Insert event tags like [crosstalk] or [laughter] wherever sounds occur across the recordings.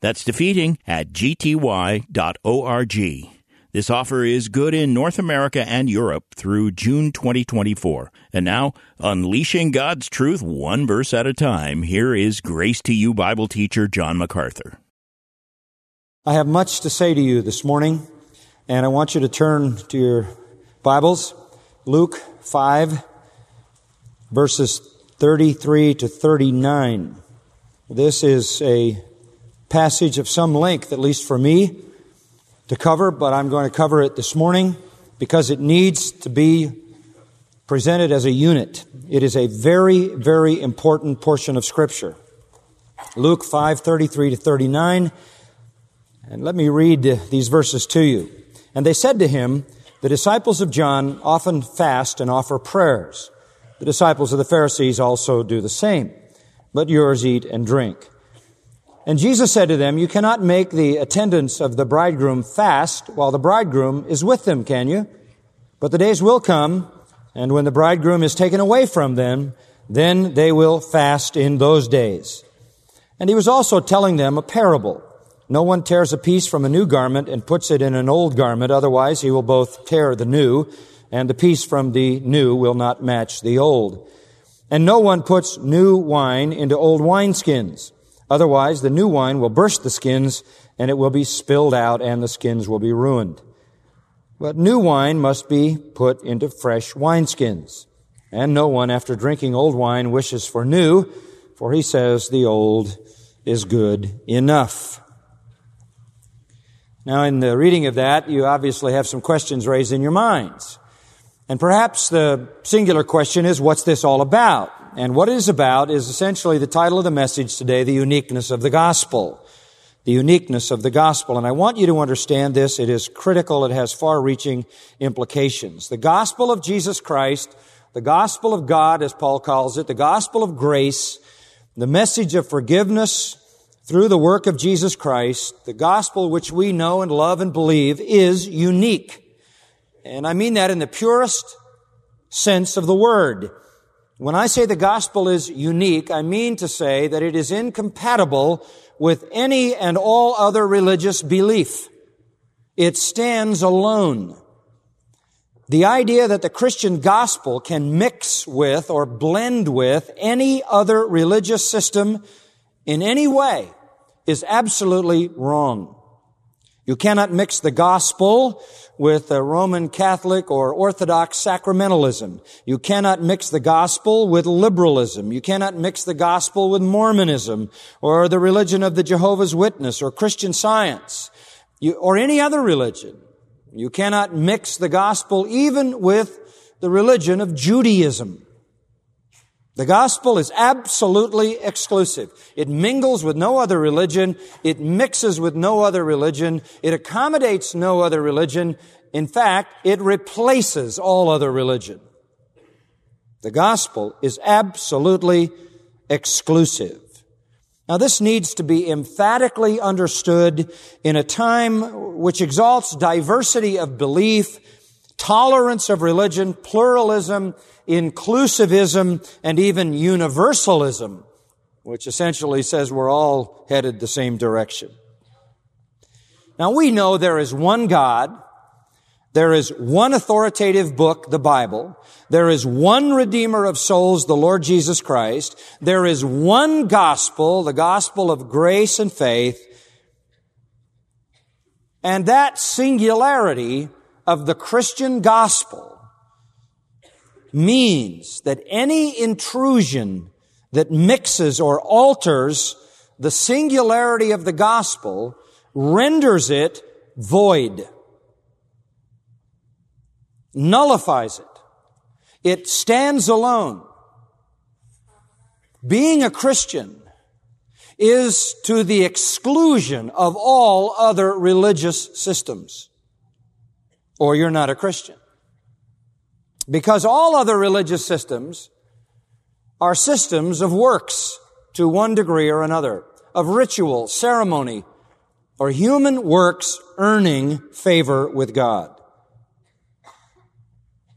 That's defeating at gty.org. This offer is good in North America and Europe through June 2024. And now, unleashing God's truth one verse at a time, here is Grace to You Bible teacher John MacArthur. I have much to say to you this morning, and I want you to turn to your Bibles, Luke 5, verses 33 to 39. This is a passage of some length, at least for me, to cover, but I'm going to cover it this morning because it needs to be presented as a unit. It is a very, very important portion of Scripture. Luke 5, 33 to 39. And let me read these verses to you. And they said to him, The disciples of John often fast and offer prayers. The disciples of the Pharisees also do the same. But yours eat and drink. And Jesus said to them, You cannot make the attendants of the bridegroom fast while the bridegroom is with them, can you? But the days will come, and when the bridegroom is taken away from them, then they will fast in those days. And he was also telling them a parable. No one tears a piece from a new garment and puts it in an old garment, otherwise he will both tear the new, and the piece from the new will not match the old. And no one puts new wine into old wineskins. Otherwise, the new wine will burst the skins and it will be spilled out and the skins will be ruined. But new wine must be put into fresh wineskins. And no one, after drinking old wine, wishes for new, for he says the old is good enough. Now, in the reading of that, you obviously have some questions raised in your minds. And perhaps the singular question is, what's this all about? And what it is about is essentially the title of the message today, the uniqueness of the gospel. The uniqueness of the gospel. And I want you to understand this. It is critical. It has far reaching implications. The gospel of Jesus Christ, the gospel of God, as Paul calls it, the gospel of grace, the message of forgiveness through the work of Jesus Christ, the gospel which we know and love and believe is unique. And I mean that in the purest sense of the word. When I say the gospel is unique, I mean to say that it is incompatible with any and all other religious belief. It stands alone. The idea that the Christian gospel can mix with or blend with any other religious system in any way is absolutely wrong. You cannot mix the gospel with a Roman Catholic or Orthodox sacramentalism. You cannot mix the gospel with liberalism. You cannot mix the gospel with Mormonism or the religion of the Jehovah's Witness or Christian science you, or any other religion. You cannot mix the gospel even with the religion of Judaism. The gospel is absolutely exclusive. It mingles with no other religion. It mixes with no other religion. It accommodates no other religion. In fact, it replaces all other religion. The gospel is absolutely exclusive. Now this needs to be emphatically understood in a time which exalts diversity of belief, tolerance of religion, pluralism, inclusivism, and even universalism, which essentially says we're all headed the same direction. Now we know there is one God, there is one authoritative book, the Bible. There is one Redeemer of souls, the Lord Jesus Christ. There is one gospel, the gospel of grace and faith. And that singularity of the Christian gospel means that any intrusion that mixes or alters the singularity of the gospel renders it void, nullifies it. It stands alone. Being a Christian is to the exclusion of all other religious systems. Or you're not a Christian. Because all other religious systems are systems of works to one degree or another, of ritual, ceremony, or human works earning favor with God.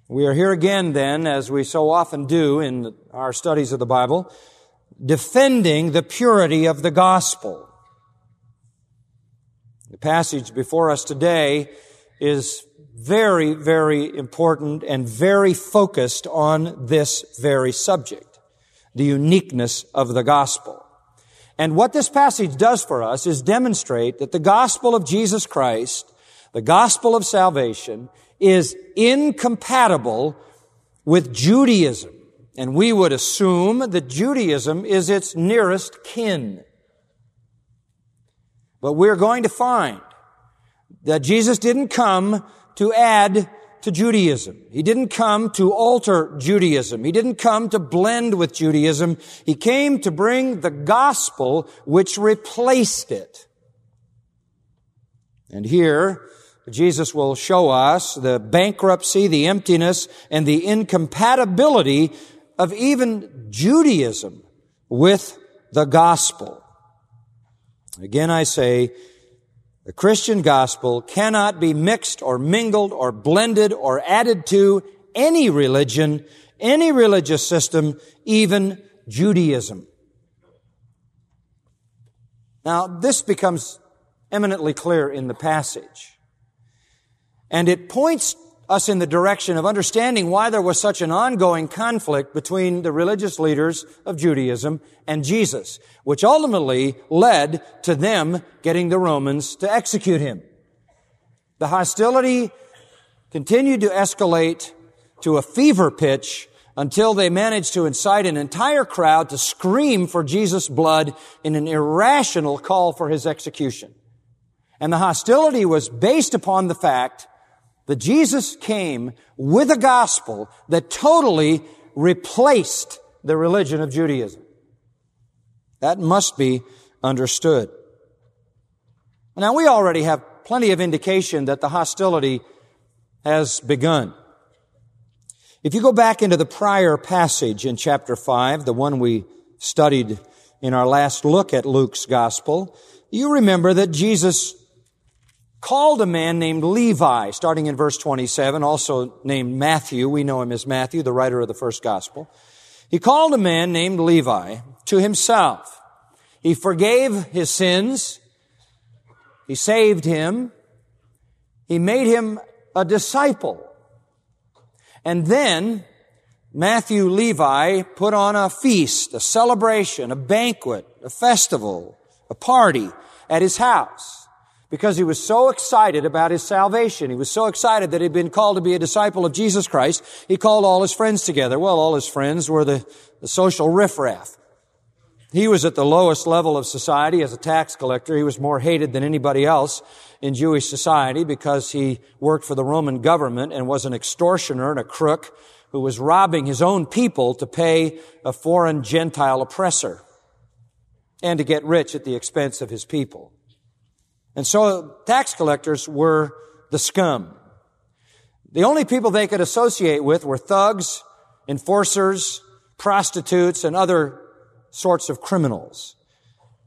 We are here again then, as we so often do in our studies of the Bible, defending the purity of the gospel. The passage before us today is very, very important and very focused on this very subject, the uniqueness of the gospel. And what this passage does for us is demonstrate that the gospel of Jesus Christ, the gospel of salvation, is incompatible with Judaism. And we would assume that Judaism is its nearest kin. But we're going to find that Jesus didn't come to add to Judaism. He didn't come to alter Judaism. He didn't come to blend with Judaism. He came to bring the gospel which replaced it. And here, Jesus will show us the bankruptcy, the emptiness, and the incompatibility of even Judaism with the gospel. Again, I say, the Christian gospel cannot be mixed or mingled or blended or added to any religion, any religious system, even Judaism. Now, this becomes eminently clear in the passage. And it points us in the direction of understanding why there was such an ongoing conflict between the religious leaders of Judaism and Jesus, which ultimately led to them getting the Romans to execute him. The hostility continued to escalate to a fever pitch until they managed to incite an entire crowd to scream for Jesus' blood in an irrational call for his execution. And the hostility was based upon the fact that Jesus came with a gospel that totally replaced the religion of Judaism. That must be understood. Now we already have plenty of indication that the hostility has begun. If you go back into the prior passage in chapter 5, the one we studied in our last look at Luke's gospel, you remember that Jesus called a man named Levi, starting in verse 27, also named Matthew. We know him as Matthew, the writer of the first gospel. He called a man named Levi to himself. He forgave his sins. He saved him. He made him a disciple. And then Matthew Levi put on a feast, a celebration, a banquet, a festival, a party at his house because he was so excited about his salvation. He was so excited that he'd been called to be a disciple of Jesus Christ. He called all his friends together. Well, all his friends were the, the social riffraff. He was at the lowest level of society as a tax collector. He was more hated than anybody else in Jewish society because he worked for the Roman government and was an extortioner and a crook who was robbing his own people to pay a foreign Gentile oppressor and to get rich at the expense of his people. And so tax collectors were the scum. The only people they could associate with were thugs, enforcers, prostitutes, and other sorts of criminals.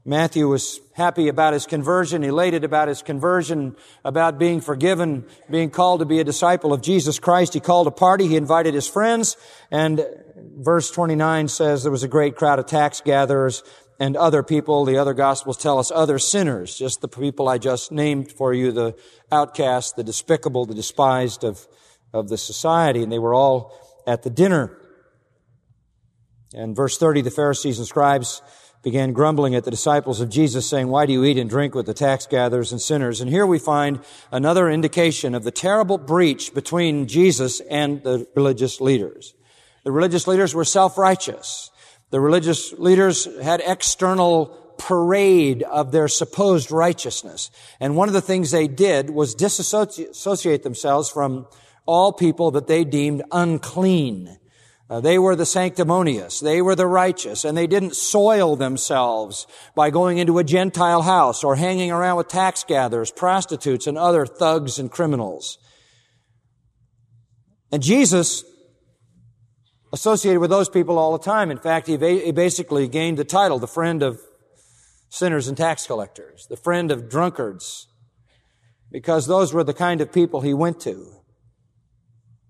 Matthew was happy about his conversion, elated about his conversion, about being forgiven, being called to be a disciple of Jesus Christ. He called a party, he invited his friends, and verse 29 says there was a great crowd of tax gatherers and other people, the other gospels tell us other sinners, just the people I just named for you, the outcast, the despicable, the despised of, of the society. And they were all at the dinner. And verse 30, the Pharisees and scribes began grumbling at the disciples of Jesus, saying, Why do you eat and drink with the tax gatherers and sinners? And here we find another indication of the terrible breach between Jesus and the religious leaders. The religious leaders were self-righteous. The religious leaders had external parade of their supposed righteousness. And one of the things they did was disassociate themselves from all people that they deemed unclean. Uh, they were the sanctimonious. They were the righteous. And they didn't soil themselves by going into a Gentile house or hanging around with tax gatherers, prostitutes, and other thugs and criminals. And Jesus associated with those people all the time. In fact, he, he basically gained the title, the friend of sinners and tax collectors, the friend of drunkards, because those were the kind of people he went to.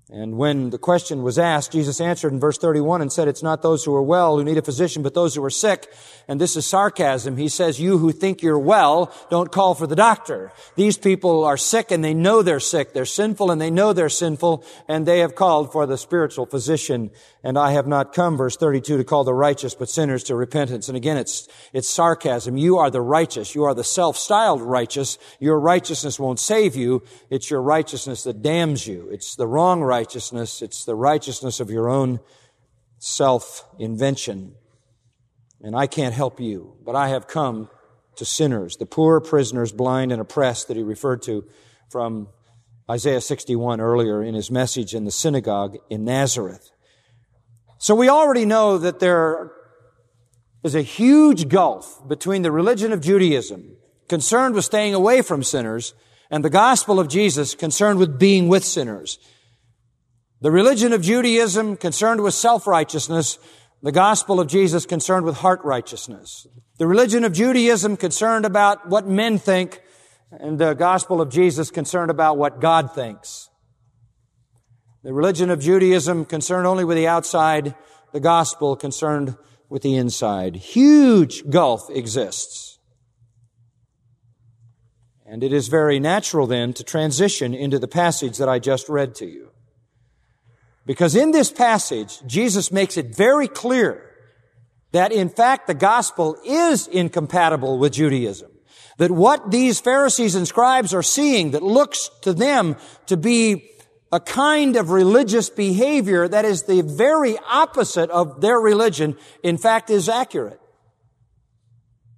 And when the question was asked, Jesus answered in verse 31 and said, It's not those who are well who need a physician, but those who are sick. And this is sarcasm. He says, You who think you're well, don't call for the doctor. These people are sick and they know they're sick. They're sinful and they know they're sinful, and they have called for the spiritual physician. And I have not come, verse 32, to call the righteous, but sinners to repentance. And again, it's, it's sarcasm. You are the righteous. You are the self-styled righteous. Your righteousness won't save you. It's your righteousness that damns you. It's the wrong righteousness. It's the righteousness of your own self-invention. And I can't help you, but I have come to sinners, the poor prisoners, blind and oppressed that he referred to from Isaiah 61 earlier in his message in the synagogue in Nazareth. So we already know that there is a huge gulf between the religion of Judaism, concerned with staying away from sinners, and the gospel of Jesus, concerned with being with sinners. The religion of Judaism concerned with self-righteousness, the gospel of Jesus concerned with heart righteousness. The religion of Judaism concerned about what men think, and the gospel of Jesus concerned about what God thinks. The religion of Judaism concerned only with the outside, the gospel concerned with the inside. Huge gulf exists. And it is very natural then to transition into the passage that I just read to you. Because in this passage, Jesus makes it very clear that in fact the gospel is incompatible with Judaism. That what these Pharisees and scribes are seeing that looks to them to be a kind of religious behavior that is the very opposite of their religion, in fact is accurate.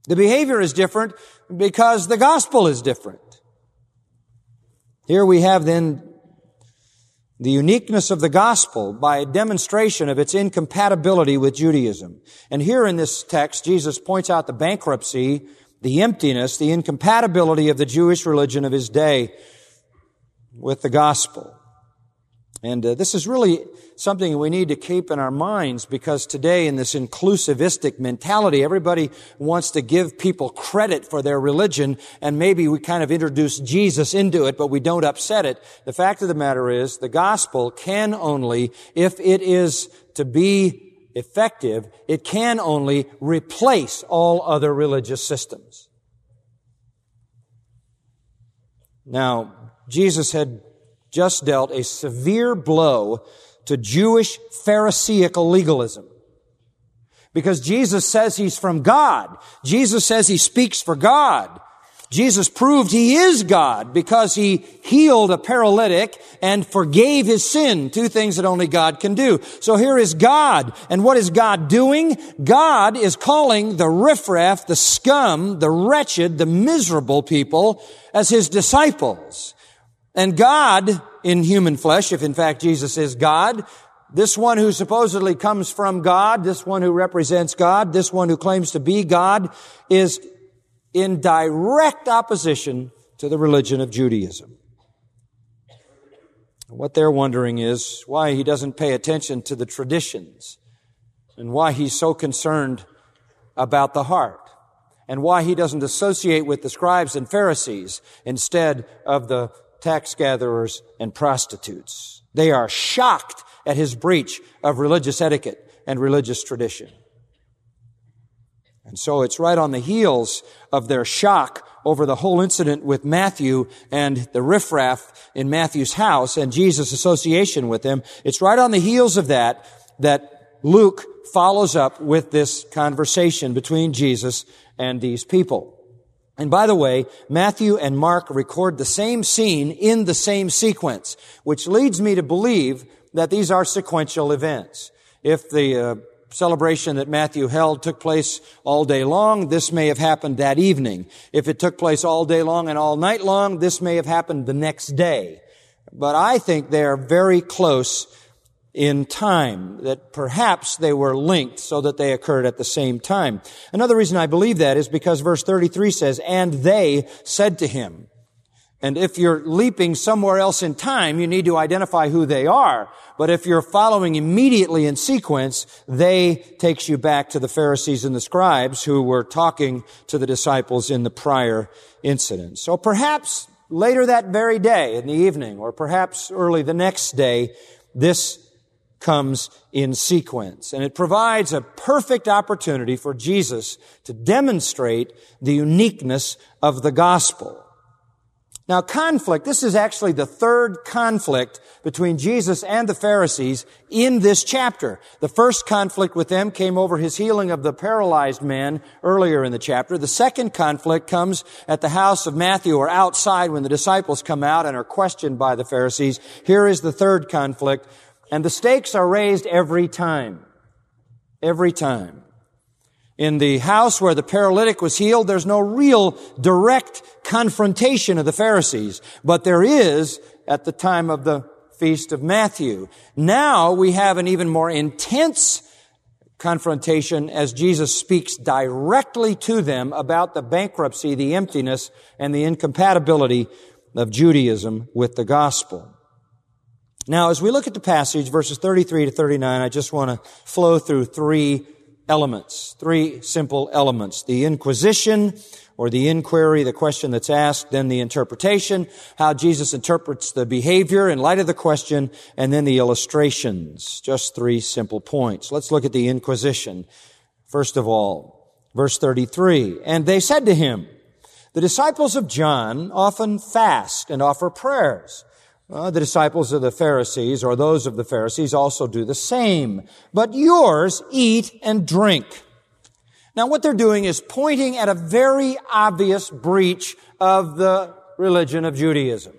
The behavior is different because the gospel is different. Here we have then the uniqueness of the gospel by a demonstration of its incompatibility with Judaism. And here in this text, Jesus points out the bankruptcy, the emptiness, the incompatibility of the Jewish religion of his day with the gospel. And uh, this is really something we need to keep in our minds because today in this inclusivistic mentality, everybody wants to give people credit for their religion and maybe we kind of introduce Jesus into it, but we don't upset it. The fact of the matter is the gospel can only, if it is to be effective, it can only replace all other religious systems. Now, Jesus had just dealt a severe blow to Jewish Pharisaical legalism. Because Jesus says he's from God. Jesus says he speaks for God. Jesus proved he is God because he healed a paralytic and forgave his sin, two things that only God can do. So here is God. And what is God doing? God is calling the riffraff, the scum, the wretched, the miserable people as his disciples. And God, in human flesh, if in fact Jesus is God, this one who supposedly comes from God, this one who represents God, this one who claims to be God, is in direct opposition to the religion of Judaism. What they're wondering is why he doesn't pay attention to the traditions and why he's so concerned about the heart and why he doesn't associate with the scribes and Pharisees instead of the tax gatherers, and prostitutes. They are shocked at his breach of religious etiquette and religious tradition. And so it's right on the heels of their shock over the whole incident with Matthew and the riffraff in Matthew's house and Jesus' association with them. It's right on the heels of that that Luke follows up with this conversation between Jesus and these people. And by the way, Matthew and Mark record the same scene in the same sequence, which leads me to believe that these are sequential events. If the uh, celebration that Matthew held took place all day long, this may have happened that evening. If it took place all day long and all night long, this may have happened the next day. But I think they are very close in time, that perhaps they were linked so that they occurred at the same time. Another reason I believe that is because verse 33 says, and they said to him. And if you're leaping somewhere else in time, you need to identify who they are. But if you're following immediately in sequence, they takes you back to the Pharisees and the scribes who were talking to the disciples in the prior incident. So perhaps later that very day in the evening, or perhaps early the next day, this comes in sequence. And it provides a perfect opportunity for Jesus to demonstrate the uniqueness of the gospel. Now conflict, this is actually the third conflict between Jesus and the Pharisees in this chapter. The first conflict with them came over his healing of the paralyzed man earlier in the chapter. The second conflict comes at the house of Matthew or outside when the disciples come out and are questioned by the Pharisees. Here is the third conflict and the stakes are raised every time. Every time. In the house where the paralytic was healed, there's no real direct confrontation of the Pharisees, but there is at the time of the feast of Matthew. Now we have an even more intense confrontation as Jesus speaks directly to them about the bankruptcy, the emptiness, and the incompatibility of Judaism with the gospel. Now, as we look at the passage, verses 33 to 39, I just want to flow through three elements, three simple elements. The inquisition, or the inquiry, the question that's asked, then the interpretation, how Jesus interprets the behavior in light of the question, and then the illustrations. Just three simple points. Let's look at the inquisition. First of all, verse 33, and they said to him, the disciples of John often fast and offer prayers. Uh, the disciples of the Pharisees or those of the Pharisees also do the same. But yours eat and drink. Now what they're doing is pointing at a very obvious breach of the religion of Judaism.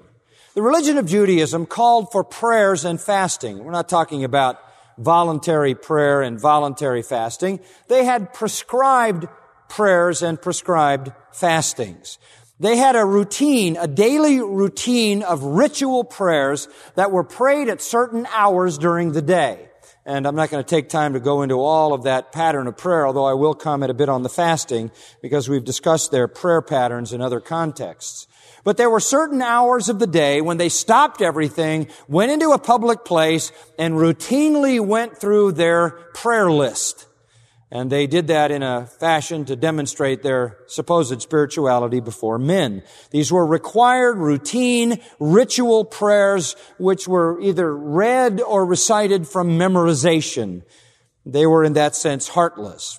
The religion of Judaism called for prayers and fasting. We're not talking about voluntary prayer and voluntary fasting. They had prescribed prayers and prescribed fastings. They had a routine, a daily routine of ritual prayers that were prayed at certain hours during the day. And I'm not going to take time to go into all of that pattern of prayer, although I will comment a bit on the fasting because we've discussed their prayer patterns in other contexts. But there were certain hours of the day when they stopped everything, went into a public place, and routinely went through their prayer list. And they did that in a fashion to demonstrate their supposed spirituality before men. These were required, routine, ritual prayers which were either read or recited from memorization. They were in that sense heartless.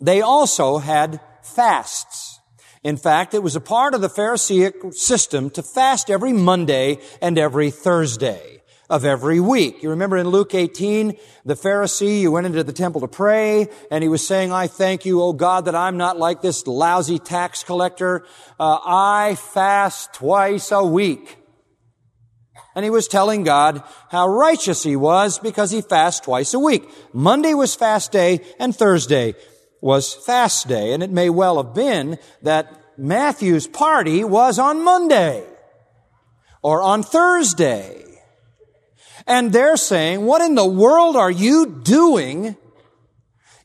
They also had fasts. In fact, it was a part of the Pharisaic system to fast every Monday and every Thursday of every week. You remember in Luke 18, the Pharisee, you went into the temple to pray, and he was saying, I thank you, O God, that I'm not like this lousy tax collector. Uh, I fast twice a week. And he was telling God how righteous he was because he fasts twice a week. Monday was fast day, and Thursday was fast day. And it may well have been that Matthew's party was on Monday or on Thursday. And they're saying, what in the world are you doing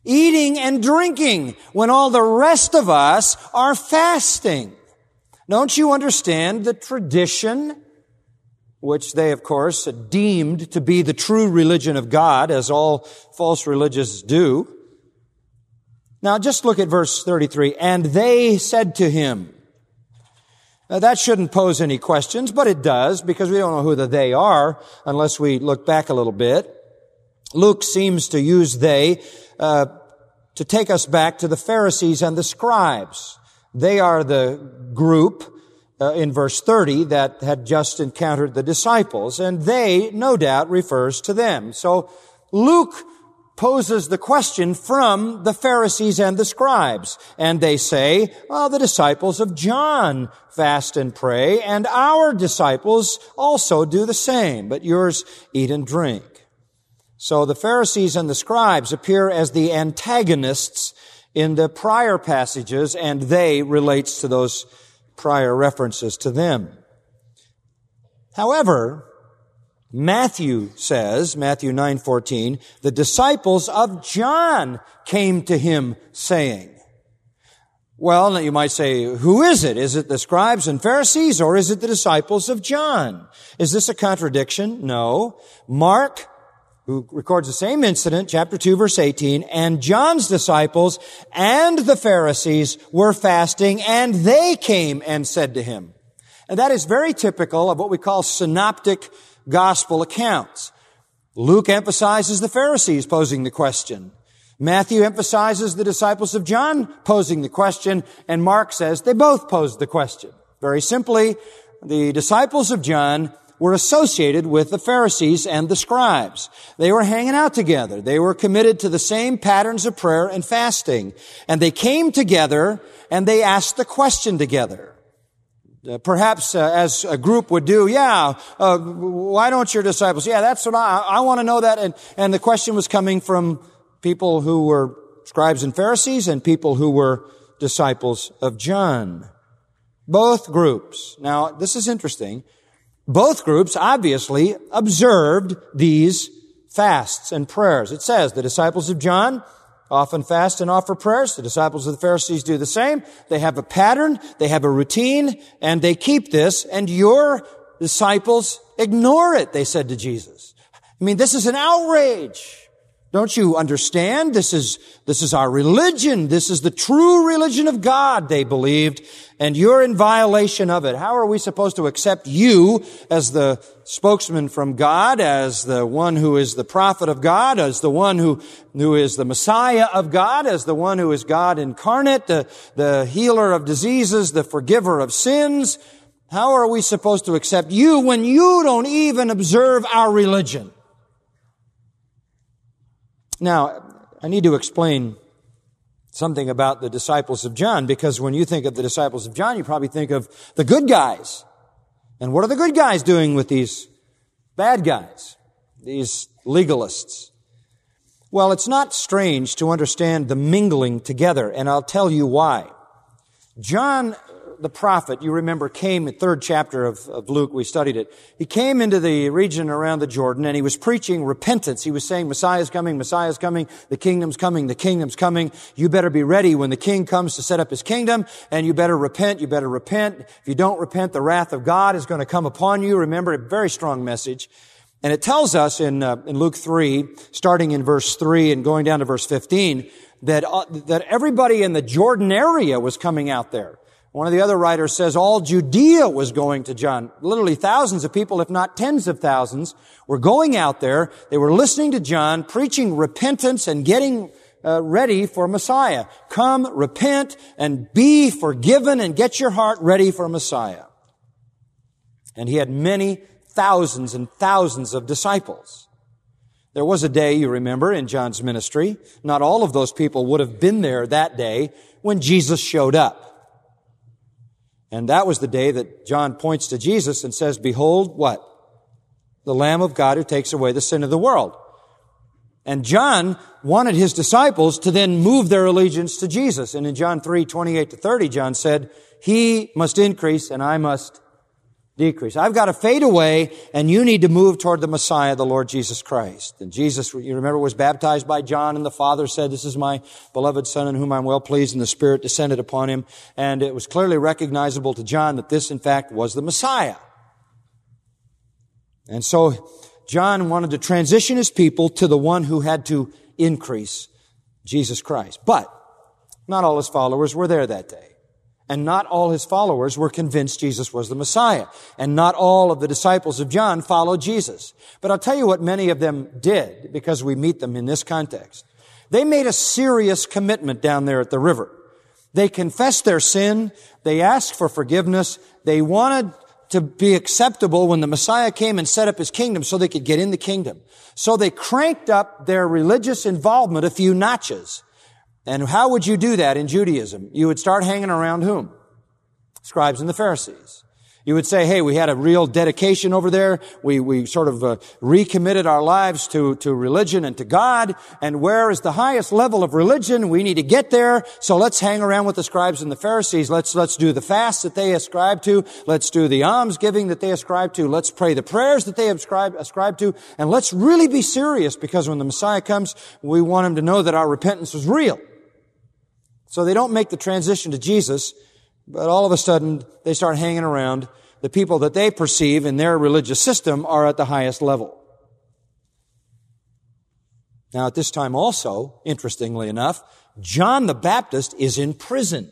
eating and drinking when all the rest of us are fasting? Don't you understand the tradition, which they, of course, deemed to be the true religion of God, as all false religions do? Now just look at verse 33. And they said to him, now, that shouldn't pose any questions, but it does because we don't know who the they are unless we look back a little bit. Luke seems to use they uh, to take us back to the Pharisees and the scribes. They are the group uh, in verse 30 that had just encountered the disciples, and they, no doubt, refers to them. So Luke poses the question from the Pharisees and the scribes. And they say, well, the disciples of John fast and pray, and our disciples also do the same, but yours eat and drink. So the Pharisees and the scribes appear as the antagonists in the prior passages, and they relates to those prior references to them. However, Matthew says, Matthew 9:14, the disciples of John came to him saying. Well, you might say, who is it? Is it the scribes and Pharisees or is it the disciples of John? Is this a contradiction? No. Mark, who records the same incident, chapter 2 verse 18, and John's disciples and the Pharisees were fasting and they came and said to him. And that is very typical of what we call synoptic gospel accounts. Luke emphasizes the Pharisees posing the question. Matthew emphasizes the disciples of John posing the question, and Mark says they both posed the question. Very simply, the disciples of John were associated with the Pharisees and the scribes. They were hanging out together. They were committed to the same patterns of prayer and fasting. And they came together and they asked the question together. Uh, perhaps uh, as a group would do, yeah, uh, why don't your disciples? Yeah, that's what I, I want to know that. And, and the question was coming from people who were scribes and Pharisees and people who were disciples of John. Both groups. Now, this is interesting. Both groups obviously observed these fasts and prayers. It says the disciples of John often fast and offer prayers. The disciples of the Pharisees do the same. They have a pattern, they have a routine, and they keep this, and your disciples ignore it, they said to Jesus. I mean, this is an outrage. Don't you understand? This is, this is our religion. This is the true religion of God, they believed, and you're in violation of it. How are we supposed to accept you as the spokesman from God, as the one who is the prophet of God, as the one who, who is the Messiah of God, as the one who is God incarnate, the, the healer of diseases, the forgiver of sins? How are we supposed to accept you when you don't even observe our religion? Now, I need to explain something about the disciples of John because when you think of the disciples of John, you probably think of the good guys. And what are the good guys doing with these bad guys? These legalists? Well, it's not strange to understand the mingling together, and I'll tell you why. John the prophet, you remember, came in third chapter of, of Luke, we studied it. He came into the region around the Jordan and he was preaching repentance. He was saying, Messiah's coming, Messiah's coming, the kingdom's coming, the kingdom's coming. You better be ready when the king comes to set up his kingdom and you better repent, you better repent. If you don't repent, the wrath of God is going to come upon you. Remember, a very strong message. And it tells us in, uh, in Luke 3, starting in verse 3 and going down to verse 15, that, uh, that everybody in the Jordan area was coming out there. One of the other writers says all Judea was going to John. Literally thousands of people, if not tens of thousands, were going out there. They were listening to John, preaching repentance and getting uh, ready for Messiah. Come, repent, and be forgiven and get your heart ready for Messiah. And he had many thousands and thousands of disciples. There was a day, you remember, in John's ministry. Not all of those people would have been there that day when Jesus showed up. And that was the day that John points to Jesus and says, behold, what? The Lamb of God who takes away the sin of the world. And John wanted his disciples to then move their allegiance to Jesus. And in John 3, 28 to 30, John said, He must increase and I must decrease. I've got to fade away and you need to move toward the Messiah, the Lord Jesus Christ. And Jesus, you remember, was baptized by John and the Father said, this is my beloved Son in whom I'm well pleased and the Spirit descended upon him. And it was clearly recognizable to John that this, in fact, was the Messiah. And so John wanted to transition his people to the one who had to increase Jesus Christ. But not all his followers were there that day. And not all his followers were convinced Jesus was the Messiah. And not all of the disciples of John followed Jesus. But I'll tell you what many of them did, because we meet them in this context. They made a serious commitment down there at the river. They confessed their sin. They asked for forgiveness. They wanted to be acceptable when the Messiah came and set up his kingdom so they could get in the kingdom. So they cranked up their religious involvement a few notches. And how would you do that in Judaism? You would start hanging around whom? Scribes and the Pharisees. You would say, hey, we had a real dedication over there. We, we sort of uh, recommitted our lives to, to religion and to God. And where is the highest level of religion? We need to get there. So let's hang around with the scribes and the Pharisees. Let's, let's do the fast that they ascribe to. Let's do the alms giving that they ascribe to. Let's pray the prayers that they ascribe, ascribe to. And let's really be serious because when the Messiah comes, we want him to know that our repentance is real. So they don't make the transition to Jesus, but all of a sudden they start hanging around. The people that they perceive in their religious system are at the highest level. Now at this time also, interestingly enough, John the Baptist is in prison.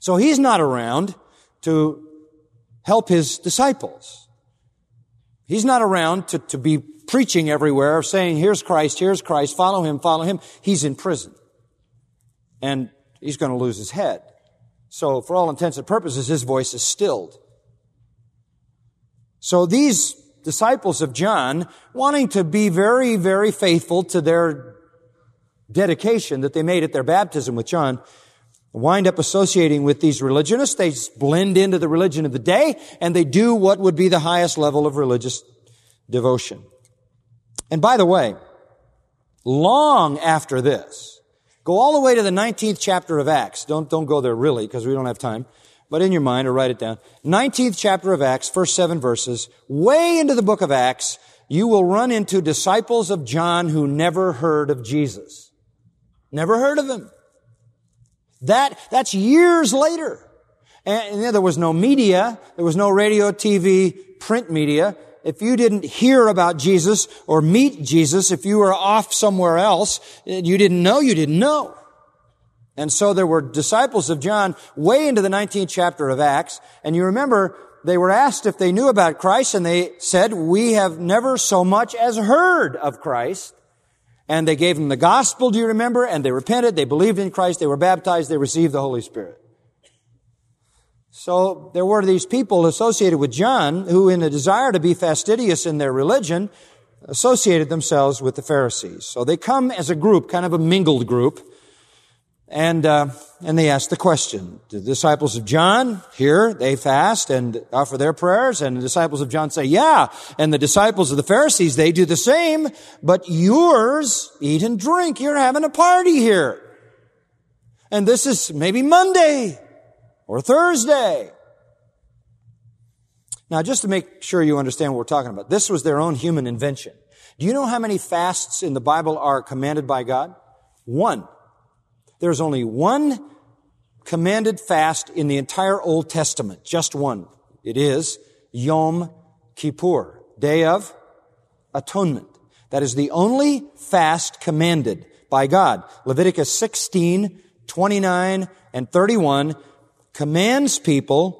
So he's not around to help his disciples. He's not around to, to be preaching everywhere, saying, here's Christ, here's Christ, follow him, follow him. He's in prison. And he's going to lose his head. So for all intents and purposes, his voice is stilled. So these disciples of John, wanting to be very, very faithful to their dedication that they made at their baptism with John, wind up associating with these religionists. They blend into the religion of the day and they do what would be the highest level of religious devotion. And by the way, long after this, Go all the way to the 19th chapter of Acts. Don't, don't go there really because we don't have time. But in your mind or write it down. 19th chapter of Acts, first seven verses, way into the book of Acts, you will run into disciples of John who never heard of Jesus. Never heard of him. That, that's years later. And, and there was no media. There was no radio, TV, print media if you didn't hear about Jesus or meet Jesus, if you were off somewhere else, you didn't know, you didn't know. And so there were disciples of John way into the 19th chapter of Acts. And you remember they were asked if they knew about Christ and they said, we have never so much as heard of Christ. And they gave them the gospel, do you remember? And they repented, they believed in Christ, they were baptized, they received the Holy Spirit. So there were these people associated with John who, in a desire to be fastidious in their religion, associated themselves with the Pharisees. So they come as a group, kind of a mingled group, and uh, and they ask the question: The disciples of John here they fast and offer their prayers, and the disciples of John say, "Yeah," and the disciples of the Pharisees they do the same, but yours eat and drink. You're having a party here, and this is maybe Monday or Thursday. Now, just to make sure you understand what we're talking about, this was their own human invention. Do you know how many fasts in the Bible are commanded by God? One. There's only one commanded fast in the entire Old Testament. Just one. It is Yom Kippur, Day of Atonement. That is the only fast commanded by God. Leviticus 16, 29, and 31 commands people,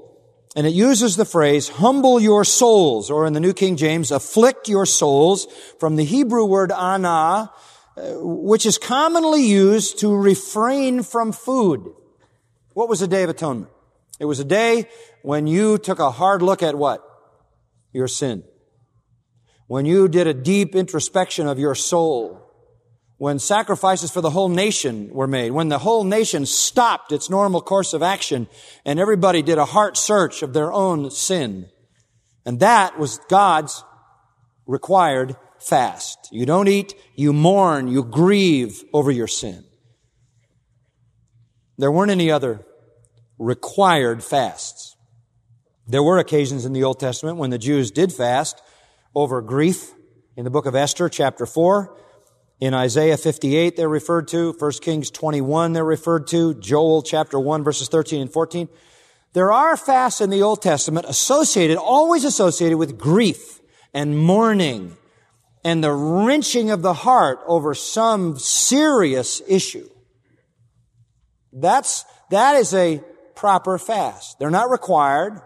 and it uses the phrase, humble your souls, or in the New King James, afflict your souls, from the Hebrew word ana, uh, which is commonly used to refrain from food. What was the Day of Atonement? It was a day when you took a hard look at what? Your sin. When you did a deep introspection of your soul when sacrifices for the whole nation were made, when the whole nation stopped its normal course of action and everybody did a heart search of their own sin. And that was God's required fast. You don't eat, you mourn, you grieve over your sin. There weren't any other required fasts. There were occasions in the Old Testament when the Jews did fast over grief. In the book of Esther, chapter 4, in Isaiah 58, they're referred to. 1 Kings 21, they're referred to. Joel chapter 1, verses 13 and 14. There are fasts in the Old Testament associated, always associated with grief and mourning and the wrenching of the heart over some serious issue. That's, that is a proper fast. They're not required.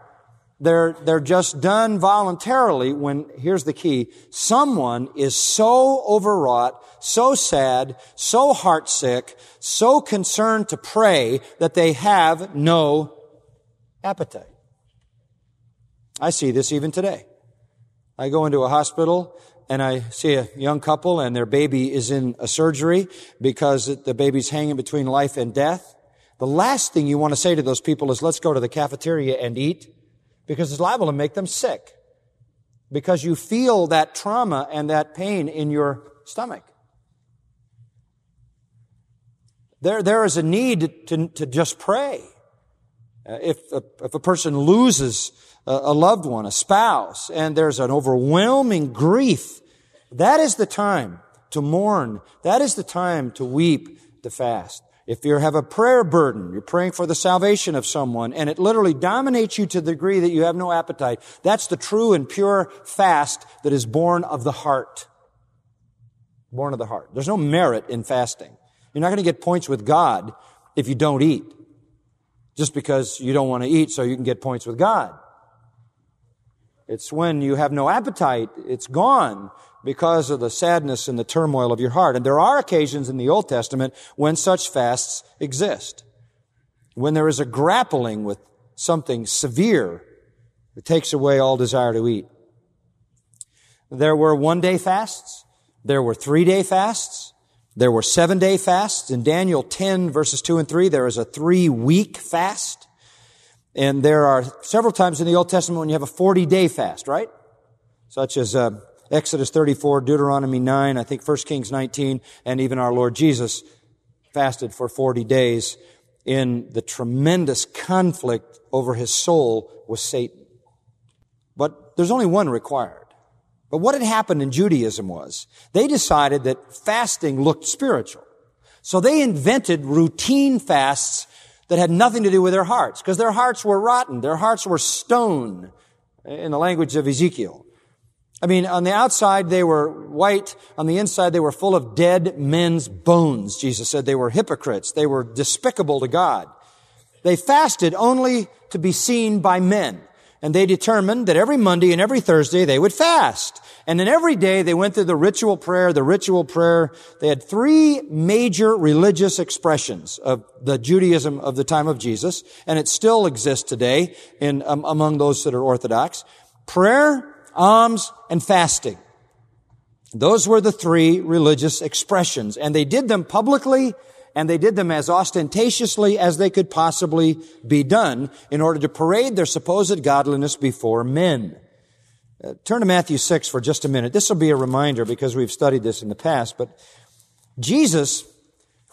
They're, they're just done voluntarily when, here's the key, someone is so overwrought, so sad, so heartsick, so concerned to pray that they have no appetite. I see this even today. I go into a hospital and I see a young couple and their baby is in a surgery because the baby's hanging between life and death. The last thing you want to say to those people is, let's go to the cafeteria and eat. because it's liable to make them sick. Because you feel that trauma and that pain in your stomach. There, there is a need to, to just pray. Uh, if, a, if a person loses a, a loved one, a spouse, and there's an overwhelming grief, that is the time to mourn. That is the time to weep, to fast. If you have a prayer burden, you're praying for the salvation of someone, and it literally dominates you to the degree that you have no appetite, that's the true and pure fast that is born of the heart. Born of the heart. There's no merit in fasting. You're not going to get points with God if you don't eat. Just because you don't want to eat so you can get points with God. It's when you have no appetite, it's gone because of the sadness and the turmoil of your heart. And there are occasions in the Old Testament when such fasts exist. When there is a grappling with something severe that takes away all desire to eat. There were one day fasts. There were three day fasts. There were seven day fasts. In Daniel 10 verses 2 and 3, there is a three week fast. And there are several times in the Old Testament when you have a 40 day fast, right? Such as uh, Exodus 34, Deuteronomy 9, I think 1 Kings 19, and even our Lord Jesus fasted for 40 days in the tremendous conflict over his soul with Satan. But there's only one required. But what had happened in Judaism was they decided that fasting looked spiritual. So they invented routine fasts that had nothing to do with their hearts because their hearts were rotten. Their hearts were stone eh, in the language of Ezekiel. I mean, on the outside they were white. On the inside they were full of dead men's bones. Jesus said they were hypocrites. They were despicable to God. They fasted only to be seen by men. And they determined that every Monday and every Thursday they would fast. And then every day they went through the ritual prayer, the ritual prayer. They had three major religious expressions of the Judaism of the time of Jesus. And it still exists today in, um, among those that are Orthodox. Prayer, alms, and fasting. Those were the three religious expressions, and they did them publicly and they did them as ostentatiously as they could possibly be done in order to parade their supposed godliness before men. Uh, turn to Matthew 6 for just a minute. This will be a reminder because we've studied this in the past, but Jesus,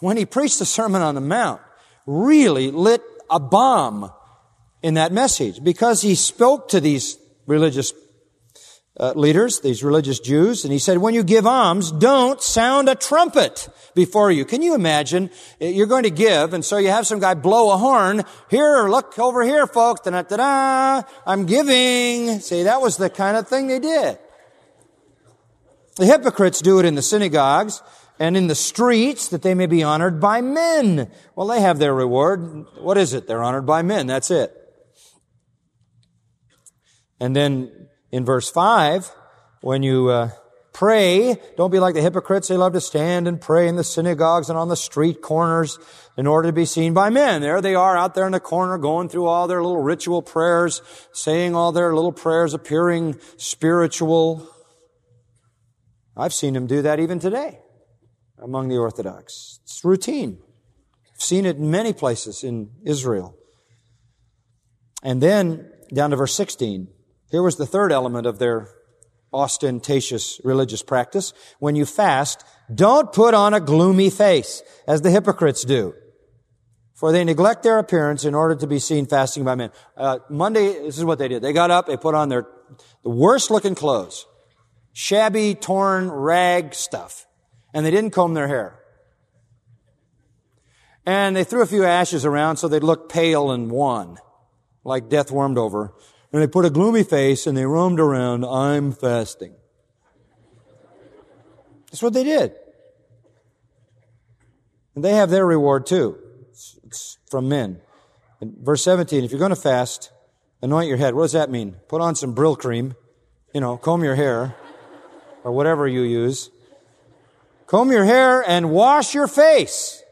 when he preached the Sermon on the Mount, really lit a bomb in that message because he spoke to these religious uh, leaders, these religious Jews, and he said, when you give alms, don't sound a trumpet before you. Can you imagine? Uh, you're going to give, and so you have some guy blow a horn. Here, look over here, folks. Da-da-da-da. I'm giving. See, that was the kind of thing they did. The hypocrites do it in the synagogues and in the streets that they may be honored by men. Well, they have their reward. What is it? They're honored by men. That's it. And then in verse 5, when you uh, pray, don't be like the hypocrites. They love to stand and pray in the synagogues and on the street corners in order to be seen by men. There they are out there in the corner going through all their little ritual prayers, saying all their little prayers, appearing spiritual. I've seen them do that even today among the Orthodox. It's routine. I've seen it in many places in Israel. And then down to verse 16. Here was the third element of their ostentatious religious practice. When you fast, don't put on a gloomy face, as the hypocrites do. For they neglect their appearance in order to be seen fasting by men. Uh, Monday, this is what they did. They got up, they put on their the worst looking clothes, shabby, torn, rag stuff, and they didn't comb their hair. And they threw a few ashes around so they'd look pale and wan, like death warmed over. And they put a gloomy face and they roamed around, I'm fasting. That's what they did. And they have their reward too. It's, it's from men. In verse 17, if you're going to fast, anoint your head. What does that mean? Put on some Brylcreem, you know, comb your hair, or whatever you use. Comb your hair and wash your face,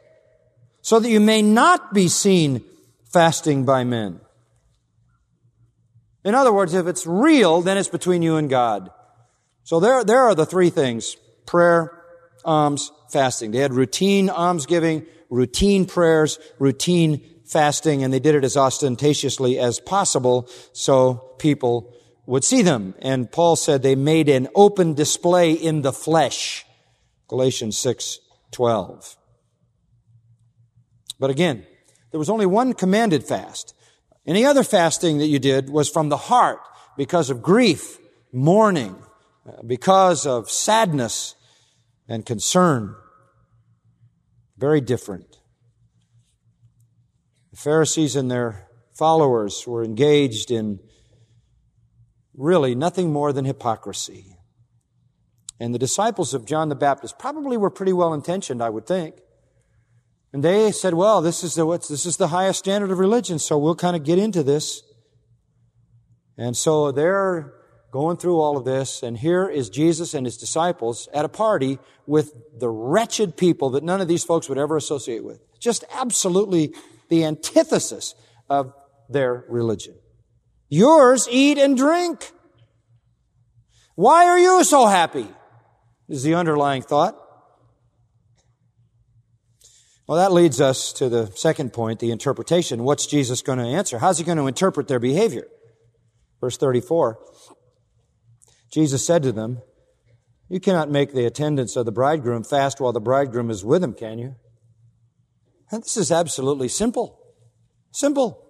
so that you may not be seen fasting by men. In other words, if it's real, then it's between you and God. So there, there are the three things. Prayer, alms, fasting. They had routine almsgiving, routine prayers, routine fasting and they did it as ostentatiously as possible so people would see them. And Paul said they made an open display in the flesh. Galatians 6, 12. But again, there was only one commanded fast. Any other fasting that you did was from the heart because of grief, mourning, because of sadness and concern. Very different. The Pharisees and their followers were engaged in really nothing more than hypocrisy. And the disciples of John the Baptist probably were pretty well intentioned, I would think. And they said, well, this is the, what's, this is the highest standard of religion, so we'll kind of get into this. And so they're going through all of this, and here is Jesus and his disciples at a party with the wretched people that none of these folks would ever associate with. Just absolutely the antithesis of their religion. Yours eat and drink. Why are you so happy? Is the underlying thought. Well, that leads us to the second point, the interpretation. What's Jesus going to answer? How's he going to interpret their behavior? Verse 34. Jesus said to them, You cannot make the attendants of the bridegroom fast while the bridegroom is with him, can you? And this is absolutely simple. Simple.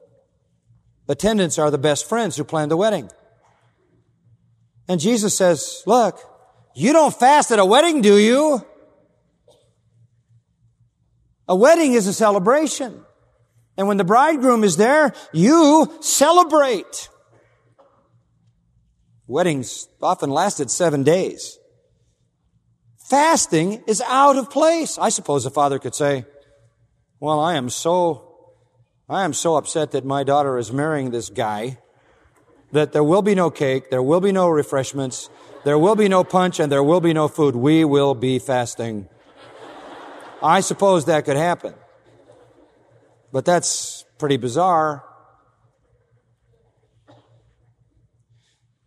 Attendants are the best friends who plan the wedding. And Jesus says, look, you don't fast at a wedding, do you? A wedding is a celebration. And when the bridegroom is there, you celebrate. Weddings often lasted seven days. Fasting is out of place. I suppose a father could say, well, I am so I am so upset that my daughter is marrying this guy that there will be no cake, there will be no refreshments, there will be no punch, and there will be no food. We will be fasting. I suppose that could happen. But that's pretty bizarre.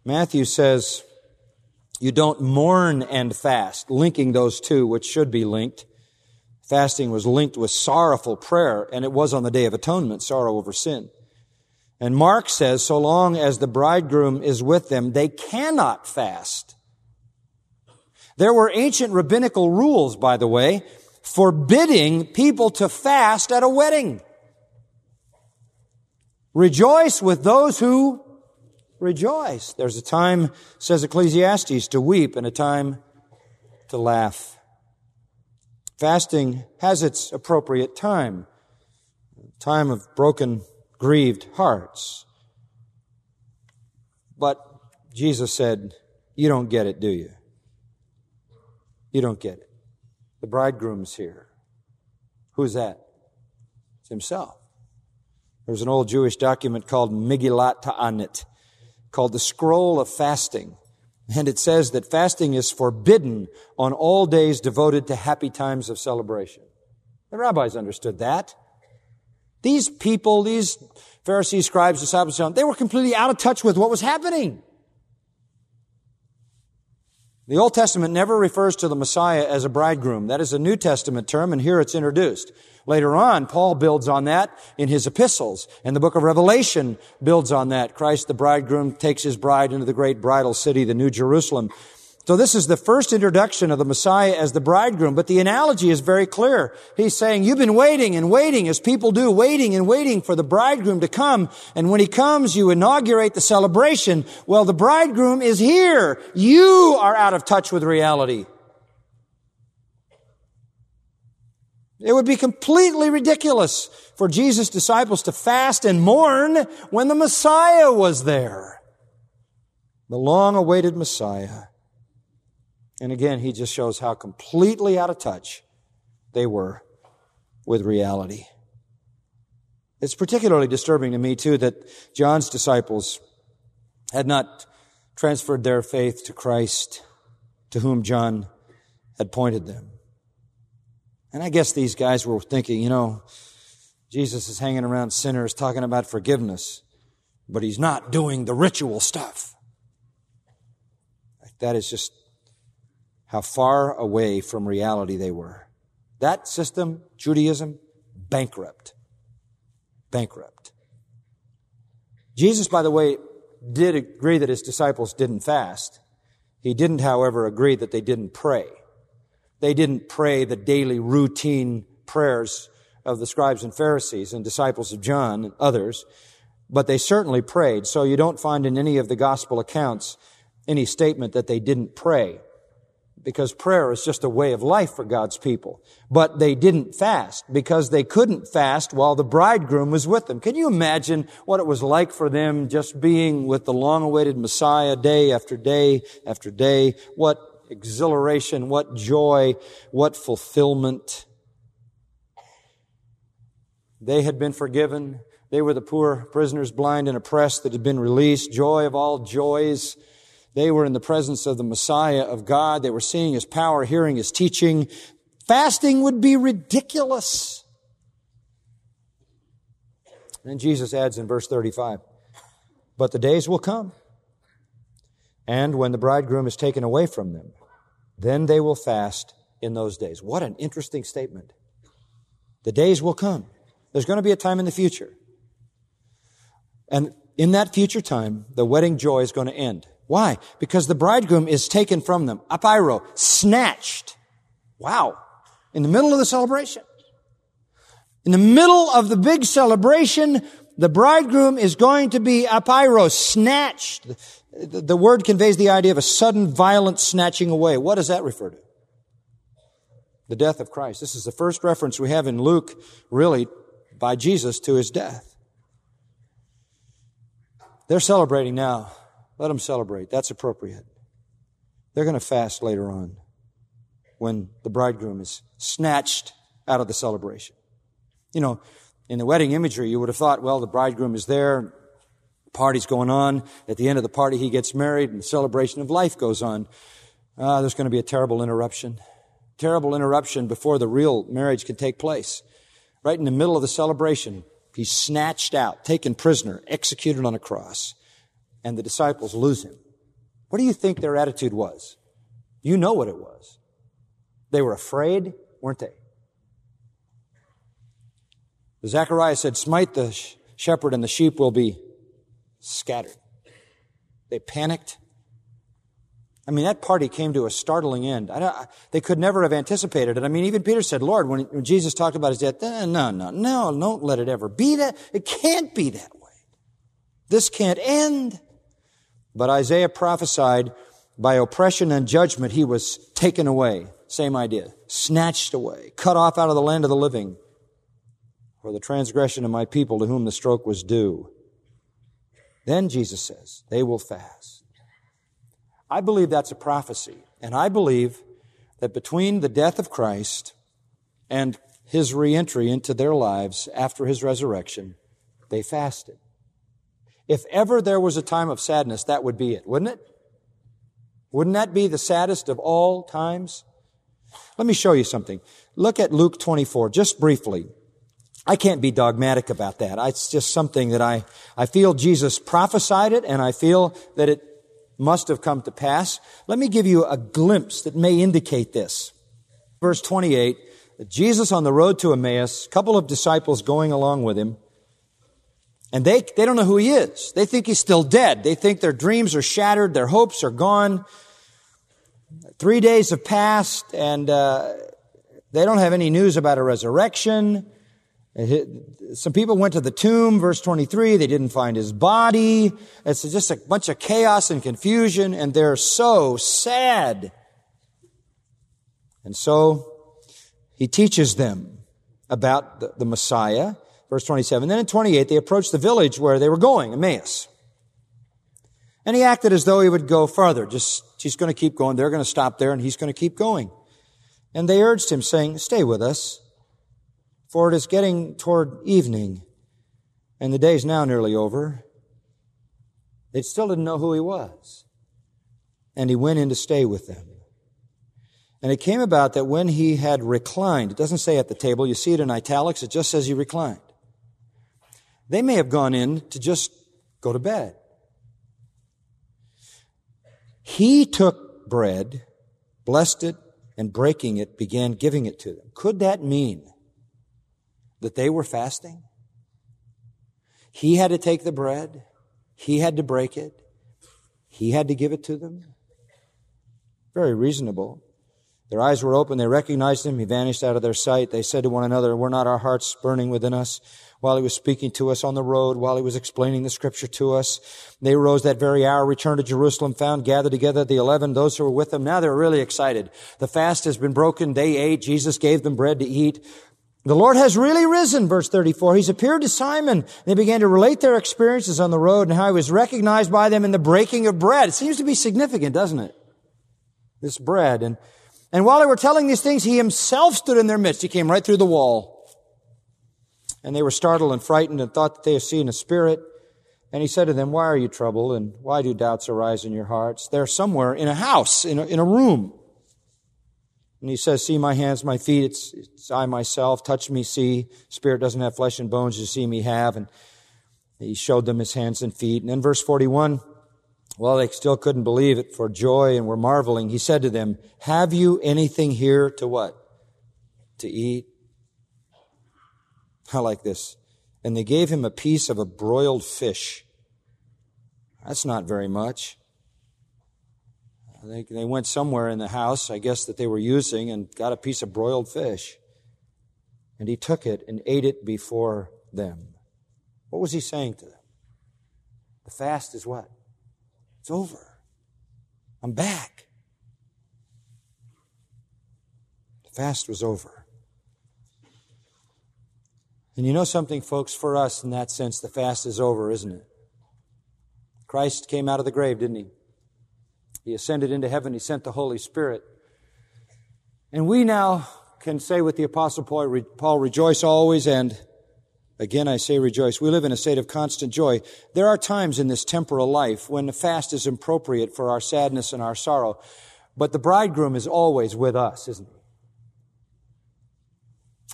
Matthew says, you don't mourn and fast, linking those two, which should be linked. Fasting was linked with sorrowful prayer, and it was on the Day of Atonement, sorrow over sin. And Mark says, so long as the bridegroom is with them, they cannot fast. There were ancient rabbinical rules, by the way, forbidding people to fast at a wedding. Rejoice with those who rejoice. There's a time, says Ecclesiastes, to weep and a time to laugh. Fasting has its appropriate time, time of broken, grieved hearts. But Jesus said, You don't get it, do you? You don't get it. The bridegroom's here. Who's that? It's himself. There's an old Jewish document called Megillat Ta'anit, called the Scroll of Fasting. And it says that fasting is forbidden on all days devoted to happy times of celebration. The rabbis understood that. These people, these Pharisees, scribes, disciples, they were completely out of touch with what was happening. The Old Testament never refers to the Messiah as a bridegroom. That is a New Testament term, and here it's introduced. Later on, Paul builds on that in his epistles, and the book of Revelation builds on that. Christ, the bridegroom, takes his bride into the great bridal city, the New Jerusalem. So this is the first introduction of the Messiah as the bridegroom, but the analogy is very clear. He's saying, you've been waiting and waiting as people do, waiting and waiting for the bridegroom to come. And when he comes, you inaugurate the celebration. Well, the bridegroom is here. You are out of touch with reality. It would be completely ridiculous for Jesus' disciples to fast and mourn when the Messiah was there. The long awaited Messiah. And again, he just shows how completely out of touch they were with reality. It's particularly disturbing to me, too, that John's disciples had not transferred their faith to Christ, to whom John had pointed them. And I guess these guys were thinking, you know, Jesus is hanging around sinners talking about forgiveness, but he's not doing the ritual stuff. That is just how far away from reality they were. That system, Judaism, bankrupt. bankrupt. Jesus, by the way, did agree that his disciples didn't fast. He didn't, however, agree that they didn't pray. They didn't pray the daily routine prayers of the scribes and Pharisees and disciples of John and others, but they certainly prayed. So you don't find in any of the gospel accounts any statement that they didn't pray because prayer is just a way of life for God's people. But they didn't fast because they couldn't fast while the bridegroom was with them. Can you imagine what it was like for them just being with the long awaited Messiah day after day after day? What exhilaration, what joy, what fulfillment. They had been forgiven. They were the poor prisoners, blind and oppressed that had been released. Joy of all joys. They were in the presence of the Messiah of God. They were seeing His power, hearing His teaching. Fasting would be ridiculous. And Jesus adds in verse 35, but the days will come. And when the bridegroom is taken away from them, then they will fast in those days. What an interesting statement. The days will come. There's going to be a time in the future. And in that future time, the wedding joy is going to end. Why? Because the bridegroom is taken from them. Apiro, snatched. Wow. In the middle of the celebration. In the middle of the big celebration, the bridegroom is going to be apiro, snatched. The, the word conveys the idea of a sudden violent snatching away. What does that refer to? The death of Christ. This is the first reference we have in Luke, really, by Jesus to his death. They're celebrating now. Let them celebrate. That's appropriate. They're going to fast later on when the bridegroom is snatched out of the celebration. You know, in the wedding imagery, you would have thought, well, the bridegroom is there, party's going on. At the end of the party, he gets married and the celebration of life goes on. Uh, there's going to be a terrible interruption. Terrible interruption before the real marriage can take place. Right in the middle of the celebration, he's snatched out, taken prisoner, executed on a cross and the disciples lose him. What do you think their attitude was? You know what it was. They were afraid, weren't they? Zechariah said, Smite the shepherd and the sheep will be scattered. They panicked. I mean, that party came to a startling end. I they could never have anticipated it. I mean, even Peter said, Lord, when, when Jesus talked about his death, eh, no, no, no, don't let it ever be that. It can't be that way. This can't end. But Isaiah prophesied by oppression and judgment he was taken away. Same idea. Snatched away, cut off out of the land of the living for the transgression of my people to whom the stroke was due. Then Jesus says, they will fast. I believe that's a prophecy. And I believe that between the death of Christ and his reentry into their lives after his resurrection, they fasted. If ever there was a time of sadness, that would be it, wouldn't it? Wouldn't that be the saddest of all times? Let me show you something. Look at Luke 24, just briefly. I can't be dogmatic about that. It's just something that I, I feel Jesus prophesied it and I feel that it must have come to pass. Let me give you a glimpse that may indicate this. Verse 28, Jesus on the road to Emmaus, couple of disciples going along with him, and they, they don't know who he is. They think he's still dead. They think their dreams are shattered, their hopes are gone. Three days have passed, and uh, they don't have any news about a resurrection. Some people went to the tomb, verse 23, they didn't find his body. It's just a bunch of chaos and confusion, and they're so sad. And so he teaches them about the Messiah. Verse 27. Then in 28, they approached the village where they were going, Emmaus. And he acted as though he would go further. Just, he's going to keep going. They're going to stop there and he's going to keep going. And they urged him saying, stay with us, for it is getting toward evening and the day is now nearly over. They still didn't know who he was. And he went in to stay with them. And it came about that when he had reclined, it doesn't say at the table, you see it in italics, it just says he reclined. They may have gone in to just go to bed. He took bread, blessed it, and breaking it, began giving it to them. Could that mean that they were fasting? He had to take the bread. He had to break it. He had to give it to them. Very reasonable. Their eyes were open. They recognized him. He vanished out of their sight. They said to one another, were not our hearts burning within us while he was speaking to us on the road, while he was explaining the scripture to us? They rose that very hour, returned to Jerusalem, found gathered together the eleven, those who were with them. Now they're really excited. The fast has been broken. Day eight. Jesus gave them bread to eat. The Lord has really risen, verse 34. He's appeared to Simon. They began to relate their experiences on the road and how he was recognized by them in the breaking of bread. It seems to be significant, doesn't it? This bread. And and while they were telling these things, he himself stood in their midst. He came right through the wall. And they were startled and frightened and thought that they had seen a spirit. And he said to them, Why are you troubled? And why do doubts arise in your hearts? They're somewhere in a house, in a, in a room. And he says, See my hands, my feet, it's, it's I myself. Touch me, see. Spirit doesn't have flesh and bones, you see me have. And he showed them his hands and feet. And then verse 41, well, they still couldn't believe it for joy and were marveling. He said to them, have you anything here to what? To eat? I like this. And they gave him a piece of a broiled fish. That's not very much. They, they went somewhere in the house, I guess, that they were using and got a piece of broiled fish. And he took it and ate it before them. What was he saying to them? The fast is what? It's over. I'm back. The fast was over. And you know something, folks, for us in that sense, the fast is over, isn't it? Christ came out of the grave, didn't he? He ascended into heaven. He sent the Holy Spirit. And we now can say with the Apostle Paul, rejoice always and Again, I say rejoice. We live in a state of constant joy. There are times in this temporal life when the fast is appropriate for our sadness and our sorrow, but the bridegroom is always with us, isn't he?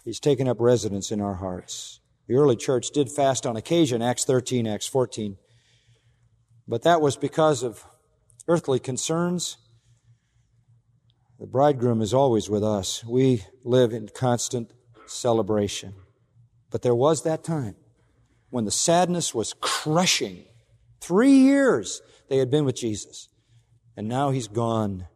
He's taken up residence in our hearts. The early church did fast on occasion, Acts 13, Acts 14. But that was because of earthly concerns. The bridegroom is always with us. We live in constant celebration. But there was that time when the sadness was crushing. Three years they had been with Jesus, and now he's gone.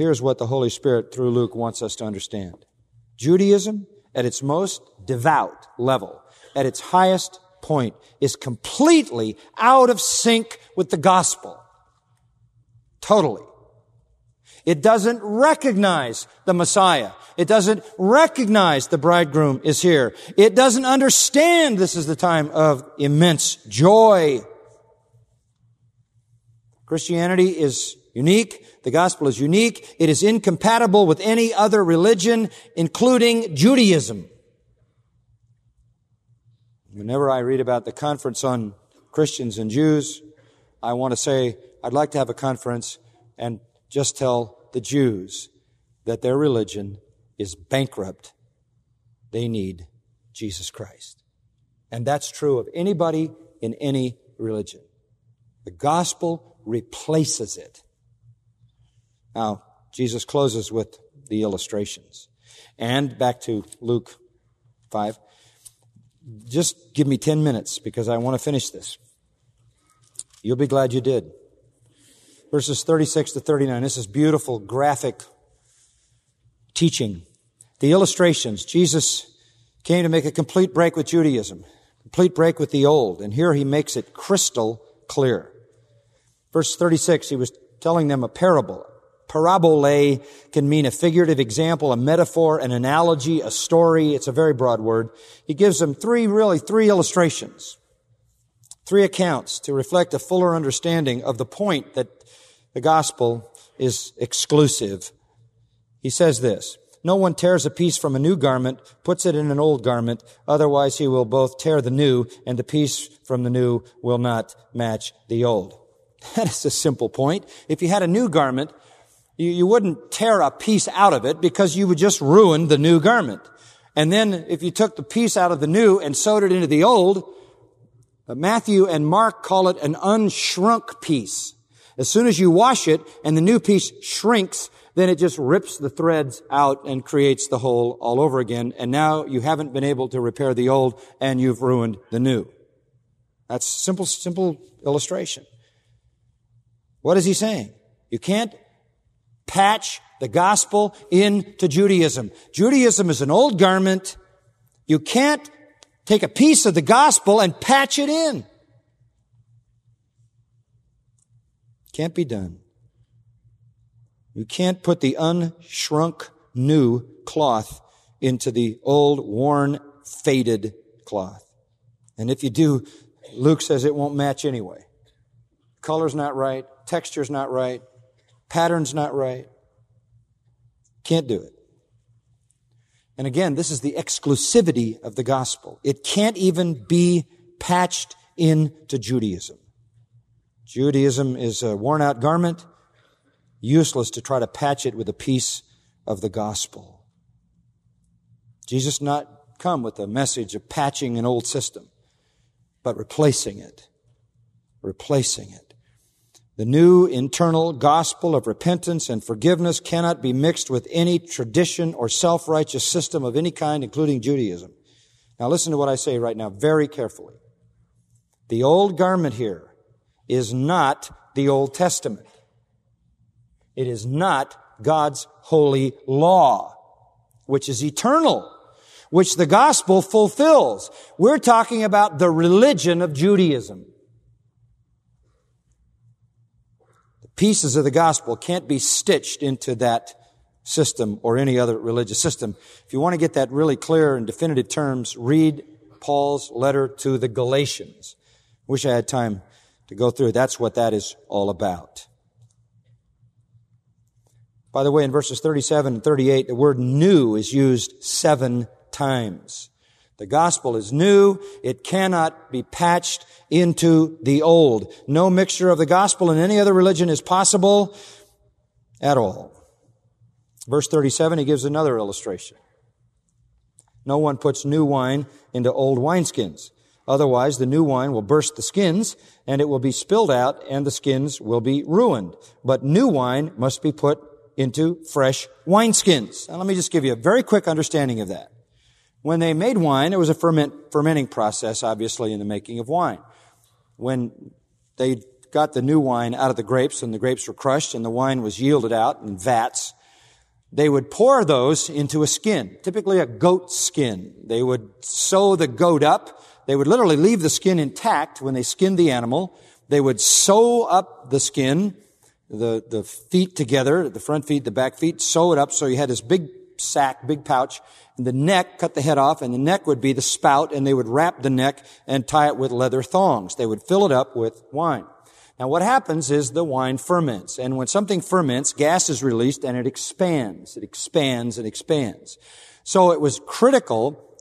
Here's what the Holy Spirit through Luke wants us to understand. Judaism, at its most devout level, at its highest point, is completely out of sync with the gospel. Totally. It doesn't recognize the Messiah. It doesn't recognize the bridegroom is here. It doesn't understand this is the time of immense joy. Christianity is unique. The gospel is unique. It is incompatible with any other religion, including Judaism. Whenever I read about the conference on Christians and Jews, I want to say, I'd like to have a conference and just tell the Jews that their religion is bankrupt. They need Jesus Christ. And that's true of anybody in any religion. The gospel replaces it. Now, Jesus closes with the illustrations. And back to Luke 5. Just give me 10 minutes because I want to finish this. You'll be glad you did verses 36 to 39. This is beautiful graphic teaching. The illustrations. Jesus came to make a complete break with Judaism, complete break with the old, and here he makes it crystal clear. Verse 36, he was telling them a parable. Parabole can mean a figurative example, a metaphor, an analogy, a story. It's a very broad word. He gives them three, really three illustrations, three accounts to reflect a fuller understanding of the point that the gospel is exclusive. He says this, no one tears a piece from a new garment, puts it in an old garment, otherwise he will both tear the new and the piece from the new will not match the old. [laughs] That is a simple point. If you had a new garment, you, you wouldn't tear a piece out of it because you would just ruin the new garment. And then if you took the piece out of the new and sewed it into the old, Matthew and Mark call it an unshrunk piece. As soon as you wash it and the new piece shrinks, then it just rips the threads out and creates the hole all over again. And now you haven't been able to repair the old and you've ruined the new. That's simple, simple illustration. What is he saying? You can't patch the gospel into Judaism. Judaism is an old garment. You can't take a piece of the gospel and patch it in. Can't be done. You can't put the unshrunk new cloth into the old, worn, faded cloth. And if you do, Luke says it won't match anyway. Color's not right, texture's not right, pattern's not right. Can't do it. And again, this is the exclusivity of the gospel. It can't even be patched into Judaism. Judaism is a worn out garment, useless to try to patch it with a piece of the gospel. Jesus not come with a message of patching an old system, but replacing it. Replacing it. The new internal gospel of repentance and forgiveness cannot be mixed with any tradition or self-righteous system of any kind, including Judaism. Now listen to what I say right now very carefully. The old garment here is not the Old Testament. It is not God's holy law, which is eternal, which the gospel fulfills. We're talking about the religion of Judaism. Pieces of the gospel can't be stitched into that system or any other religious system. If you want to get that really clear in definitive terms, read Paul's letter to the Galatians. Wish I had time to go through. That's what that is all about. By the way, in verses 37 and 38, the word new is used seven times. The gospel is new. It cannot be patched into the old. No mixture of the gospel and any other religion is possible at all. Verse 37, he gives another illustration. No one puts new wine into old wineskins. Otherwise, the new wine will burst the skins and it will be spilled out and the skins will be ruined. But new wine must be put into fresh wineskins. Now let me just give you a very quick understanding of that. When they made wine, it was a ferment, fermenting process, obviously, in the making of wine. When they got the new wine out of the grapes and the grapes were crushed and the wine was yielded out in vats, they would pour those into a skin, typically a goat skin. They would sew the goat up they would literally leave the skin intact when they skinned the animal. They would sew up the skin, the, the feet together, the front feet, the back feet, sew it up so you had this big sack, big pouch, the neck, cut the head off, and the neck would be the spout, and they would wrap the neck and tie it with leather thongs. They would fill it up with wine. Now what happens is the wine ferments, and when something ferments, gas is released and it expands. It expands and expands. So it was critical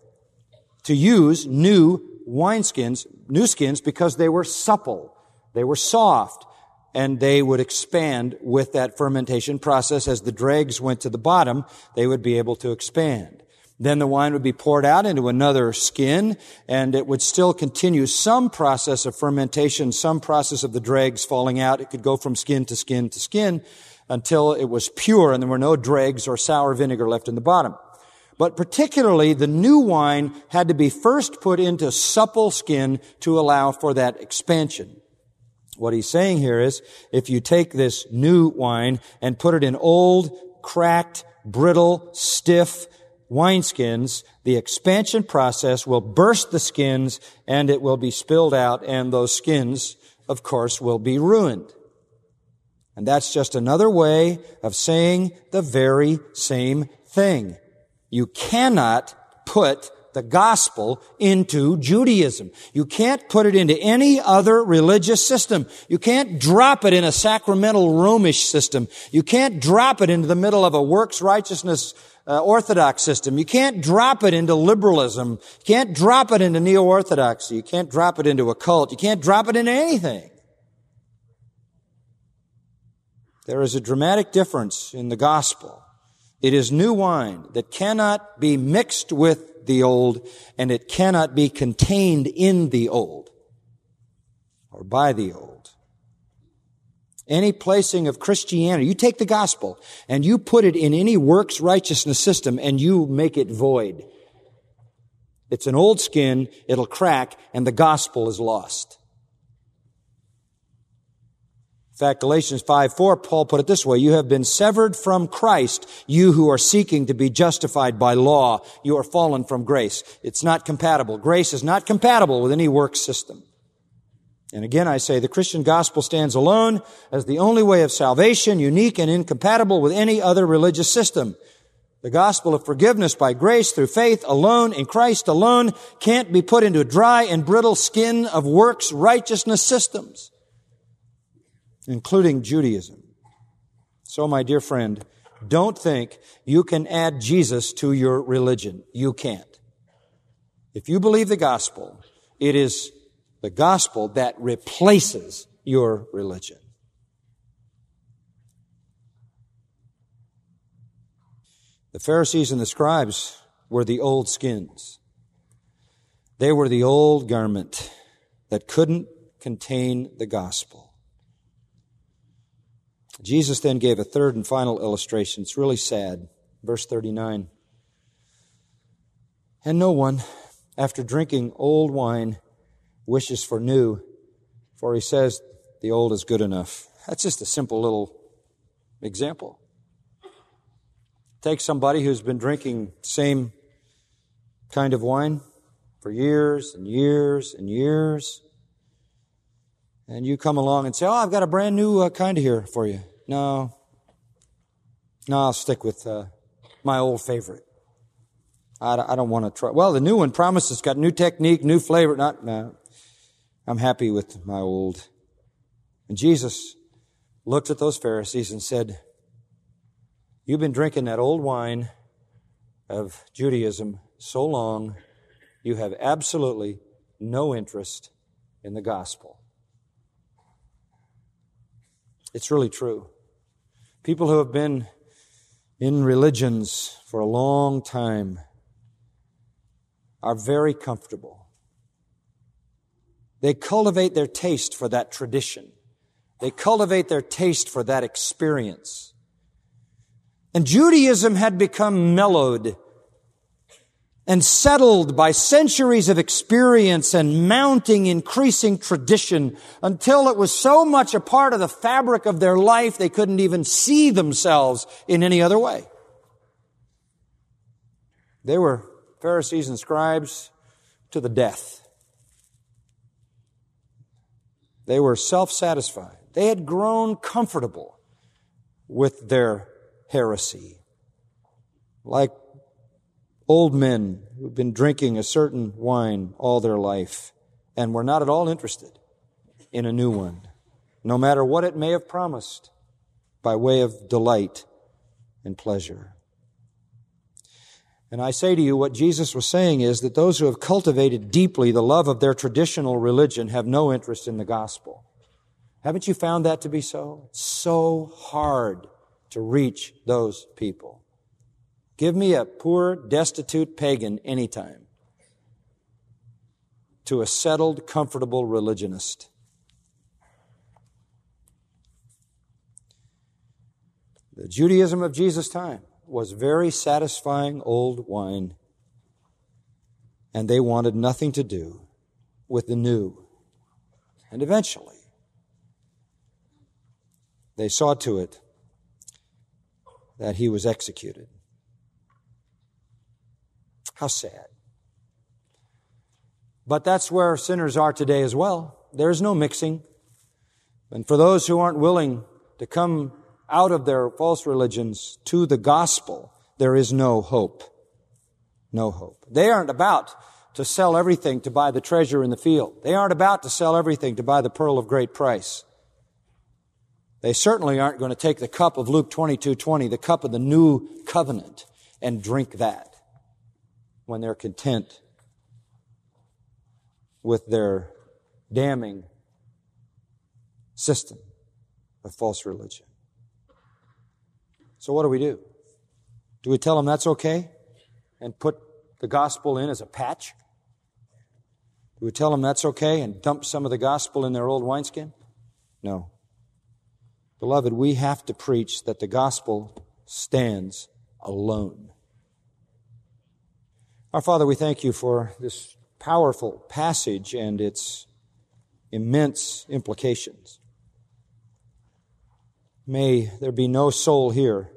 to use new wineskins, new skins, because they were supple. They were soft. And they would expand with that fermentation process. As the dregs went to the bottom, they would be able to expand. Then the wine would be poured out into another skin, and it would still continue some process of fermentation, some process of the dregs falling out. It could go from skin to skin to skin until it was pure and there were no dregs or sour vinegar left in the bottom. But particularly the new wine had to be first put into supple skin to allow for that expansion. What he's saying here is, if you take this new wine and put it in old, cracked, brittle, stiff wineskins, the expansion process will burst the skins and it will be spilled out and those skins, of course, will be ruined. And that's just another way of saying the very same thing. You cannot put the gospel into Judaism. You can't put it into any other religious system. You can't drop it in a sacramental Romish system. You can't drop it into the middle of a works righteousness uh, Orthodox system. You can't drop it into liberalism. You can't drop it into neo-Orthodoxy. You can't drop it into a cult. You can't drop it into anything. There is a dramatic difference in the gospel it is new wine that cannot be mixed with the old and it cannot be contained in the old or by the old. Any placing of Christianity, you take the gospel and you put it in any works righteousness system and you make it void. It's an old skin, it'll crack, and the gospel is lost. In fact, Galatians 5, 4, Paul put it this way, you have been severed from Christ, you who are seeking to be justified by law. You are fallen from grace. It's not compatible. Grace is not compatible with any work system. And again, I say the Christian gospel stands alone as the only way of salvation, unique and incompatible with any other religious system. The gospel of forgiveness by grace through faith alone in Christ alone can't be put into a dry and brittle skin of works righteousness systems including Judaism. So, my dear friend, don't think you can add Jesus to your religion. You can't. If you believe the gospel, it is the gospel that replaces your religion. The Pharisees and the scribes were the old skins. They were the old garment that couldn't contain the gospel. Jesus then gave a third and final illustration. It's really sad. Verse 39. And no one, after drinking old wine, wishes for new, for he says the old is good enough. That's just a simple little example. Take somebody who's been drinking same kind of wine for years and years and years, and you come along and say, "Oh, I've got a brand new uh, kind of here for you." No. No, I'll stick with uh, my old favorite. I, I don't want to try. Well, the new one promises got new technique, new flavor. Not, no. I'm happy with my old. And Jesus looked at those Pharisees and said, You've been drinking that old wine of Judaism so long, you have absolutely no interest in the gospel. It's really true. People who have been in religions for a long time are very comfortable. They cultivate their taste for that tradition. They cultivate their taste for that experience. And Judaism had become mellowed and settled by centuries of experience and mounting increasing tradition until it was so much a part of the fabric of their life they couldn't even see themselves in any other way. They were Pharisees and scribes to the death. They were self-satisfied. They had grown comfortable with their heresy. Like old men who've been drinking a certain wine all their life and were not at all interested in a new one, no matter what it may have promised by way of delight and pleasure. And I say to you, what Jesus was saying is that those who have cultivated deeply the love of their traditional religion have no interest in the gospel. Haven't you found that to be so? It's so hard to reach those people. Give me a poor, destitute pagan anytime to a settled, comfortable religionist. The Judaism of Jesus' time was very satisfying old wine, and they wanted nothing to do with the new. And eventually, they saw to it that he was executed. How sad. But that's where sinners are today as well. There's no mixing. And for those who aren't willing to come out of their false religions to the gospel, there is no hope. No hope. They aren't about to sell everything to buy the treasure in the field. They aren't about to sell everything to buy the pearl of great price. They certainly aren't going to take the cup of Luke 22, 20, the cup of the new covenant, and drink that when they're content with their damning system of false religion. So what do we do? Do we tell them that's okay and put the gospel in as a patch? Do we tell them that's okay and dump some of the gospel in their old wineskin? No. Beloved, we have to preach that the gospel stands alone. Our Father, we thank you for this powerful passage and its immense implications. May there be no soul here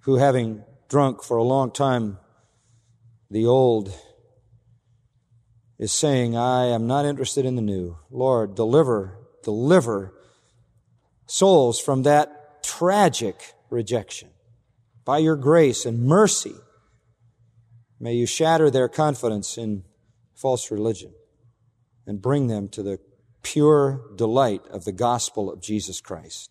who, having drunk for a long time the old, is saying, I am not interested in the new. Lord, deliver, deliver souls from that tragic rejection. By your grace and mercy, may you shatter their confidence in false religion and bring them to the pure delight of the gospel of Jesus Christ.